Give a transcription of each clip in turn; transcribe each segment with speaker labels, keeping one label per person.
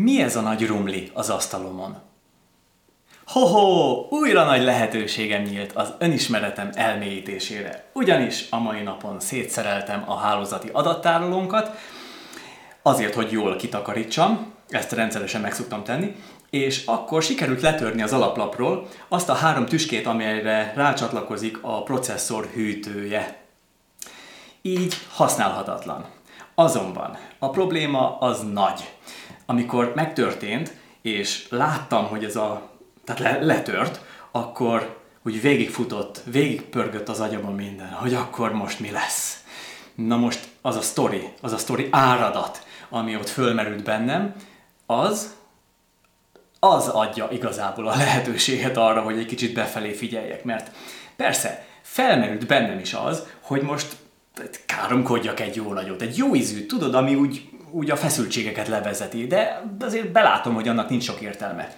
Speaker 1: Mi ez a nagy rumli az asztalomon? Ho-ho! Újra nagy lehetőségem nyílt az önismeretem elmélyítésére. Ugyanis a mai napon szétszereltem a hálózati adattárolónkat, azért, hogy jól kitakarítsam, ezt rendszeresen meg szoktam tenni, és akkor sikerült letörni az alaplapról azt a három tüskét, amelyre rácsatlakozik a processzor hűtője. Így használhatatlan. Azonban a probléma az nagy. Amikor megtörtént, és láttam, hogy ez a, tehát le, letört, akkor úgy végigfutott, végigpörgött az agyamon minden, hogy akkor most mi lesz. Na most az a sztori, az a sztori áradat, ami ott fölmerült bennem, az, az adja igazából a lehetőséget arra, hogy egy kicsit befelé figyeljek, mert persze, felmerült bennem is az, hogy most káromkodjak egy jó nagyot, egy jó ízűt, tudod, ami úgy, úgy a feszültségeket levezeti, de azért belátom, hogy annak nincs sok értelme.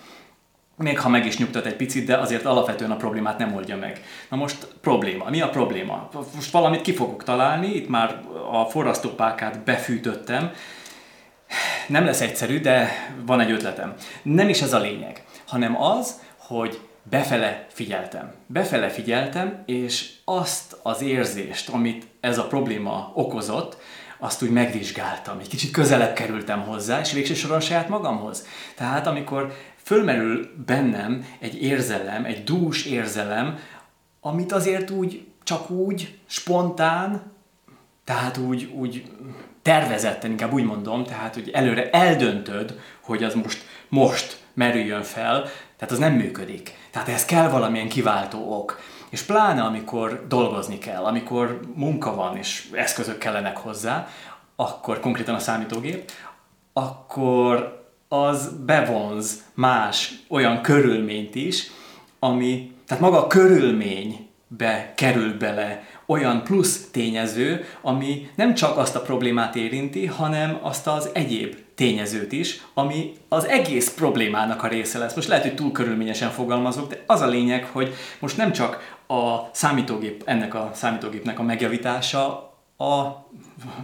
Speaker 1: Még ha meg is nyugtat egy picit, de azért alapvetően a problémát nem oldja meg. Na most probléma. Mi a probléma? Most valamit ki fogok találni, itt már a forrasztópákát befűtöttem, nem lesz egyszerű, de van egy ötletem. Nem is ez a lényeg, hanem az, hogy befele figyeltem. Befele figyeltem, és azt az érzést, amit ez a probléma okozott, azt úgy megvizsgáltam, egy kicsit közelebb kerültem hozzá, és végső soron saját magamhoz. Tehát amikor fölmerül bennem egy érzelem, egy dús érzelem, amit azért úgy, csak úgy, spontán, tehát úgy, úgy tervezetten, inkább úgy mondom, tehát hogy előre eldöntöd, hogy az most, most merüljön fel, tehát az nem működik. Tehát ez kell valamilyen kiváltó ok. És pláne amikor dolgozni kell, amikor munka van és eszközök kellenek hozzá, akkor konkrétan a számítógép, akkor az bevonz más olyan körülményt is, ami, tehát maga a körülménybe kerül bele olyan plusz tényező, ami nem csak azt a problémát érinti, hanem azt az egyéb tényezőt is, ami az egész problémának a része lesz. Most lehet, hogy túl körülményesen fogalmazok, de az a lényeg, hogy most nem csak a számítógép, ennek a számítógépnek a megjavítása a,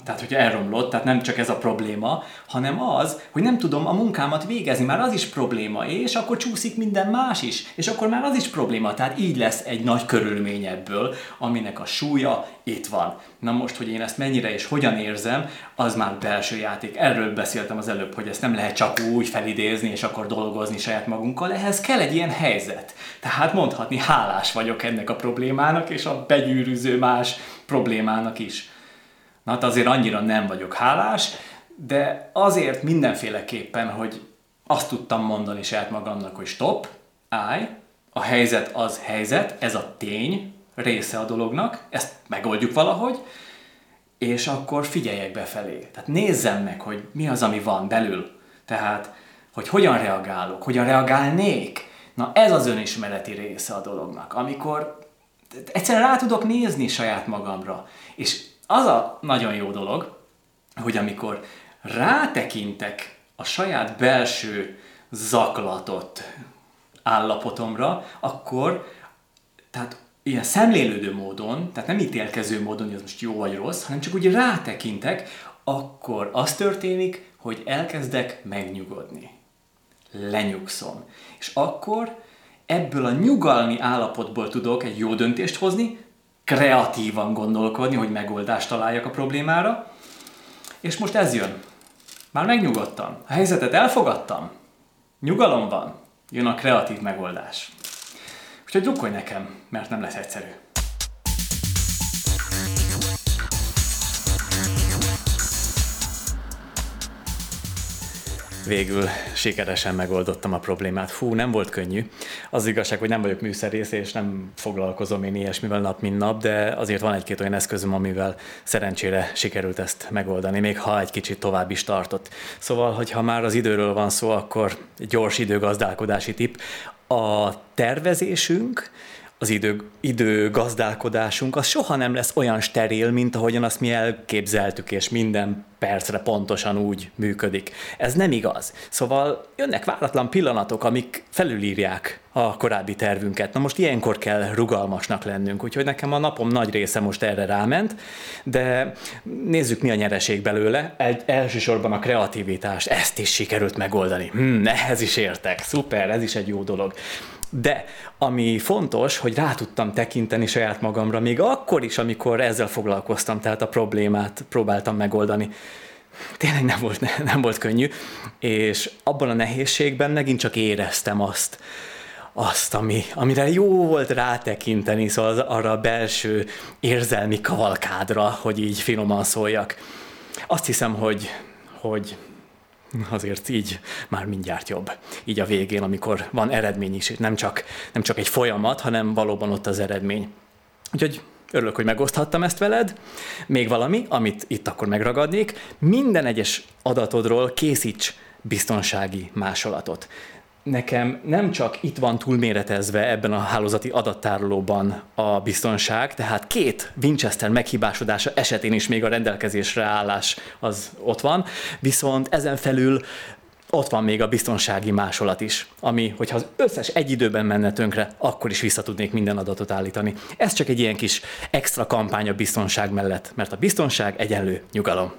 Speaker 1: tehát hogyha elromlott, tehát nem csak ez a probléma, hanem az, hogy nem tudom a munkámat végezni, már az is probléma, és akkor csúszik minden más is, és akkor már az is probléma, tehát így lesz egy nagy körülmény ebből, aminek a súlya itt van. Na most, hogy én ezt mennyire és hogyan érzem, az már belső játék. Erről beszéltem az előbb, hogy ezt nem lehet csak úgy felidézni, és akkor dolgozni saját magunkkal, ehhez kell egy ilyen helyzet. Tehát mondhatni, hálás vagyok ennek a problémának, és a begyűrűző más problémának is. Na hát azért annyira nem vagyok hálás, de azért mindenféleképpen, hogy azt tudtam mondani saját magamnak, hogy stop, állj, a helyzet az helyzet, ez a tény része a dolognak, ezt megoldjuk valahogy, és akkor figyeljek befelé. Tehát nézzem meg, hogy mi az, ami van belül. Tehát, hogy hogyan reagálok, hogyan reagálnék. Na ez az önismereti része a dolognak, amikor egyszerűen rá tudok nézni saját magamra, és az a nagyon jó dolog, hogy amikor rátekintek a saját belső zaklatott állapotomra, akkor, tehát ilyen szemlélődő módon, tehát nem ítélkező módon, hogy ez most jó vagy rossz, hanem csak úgy rátekintek, akkor az történik, hogy elkezdek megnyugodni. Lenyugszom. És akkor ebből a nyugalmi állapotból tudok egy jó döntést hozni, kreatívan gondolkodni, hogy megoldást találjak a problémára. És most ez jön. Már megnyugodtam. A helyzetet elfogadtam. Nyugalom van. Jön a kreatív megoldás. Úgyhogy drukkolj nekem, mert nem lesz egyszerű. Végül sikeresen megoldottam a problémát. Fú, nem volt könnyű. Az igazság, hogy nem vagyok műszerész, és nem foglalkozom én ilyesmivel nap, mint nap, de azért van egy-két olyan eszközöm, amivel szerencsére sikerült ezt megoldani, még ha egy kicsit tovább is tartott. Szóval, hogyha már az időről van szó, akkor gyors időgazdálkodási tip. A tervezésünk az idő, gazdálkodásunk, az soha nem lesz olyan steril, mint ahogyan azt mi elképzeltük, és minden percre pontosan úgy működik. Ez nem igaz. Szóval jönnek váratlan pillanatok, amik felülírják a korábbi tervünket. Na most ilyenkor kell rugalmasnak lennünk, úgyhogy nekem a napom nagy része most erre ráment, de nézzük mi a nyereség belőle. Egy, elsősorban a kreativitás, ezt is sikerült megoldani. Hmm, ehhez is értek, szuper, ez is egy jó dolog. De ami fontos, hogy rá tudtam tekinteni saját magamra, még akkor is, amikor ezzel foglalkoztam, tehát a problémát próbáltam megoldani. Tényleg nem volt, nem volt könnyű, és abban a nehézségben megint csak éreztem azt, azt, ami, amire jó volt rátekinteni, szóval az, arra a belső érzelmi kavalkádra, hogy így finoman szóljak. Azt hiszem, hogy, hogy azért így már mindjárt jobb. Így a végén, amikor van eredmény is, nem csak, nem csak egy folyamat, hanem valóban ott az eredmény. Úgyhogy örülök, hogy megoszthattam ezt veled. Még valami, amit itt akkor megragadnék, minden egyes adatodról készíts biztonsági másolatot nekem nem csak itt van túlméretezve ebben a hálózati adattárolóban a biztonság, tehát két Winchester meghibásodása esetén is még a rendelkezésre állás az ott van, viszont ezen felül ott van még a biztonsági másolat is, ami, hogyha az összes egy időben menne tönkre, akkor is vissza tudnék minden adatot állítani. Ez csak egy ilyen kis extra kampány a biztonság mellett, mert a biztonság egyenlő nyugalom.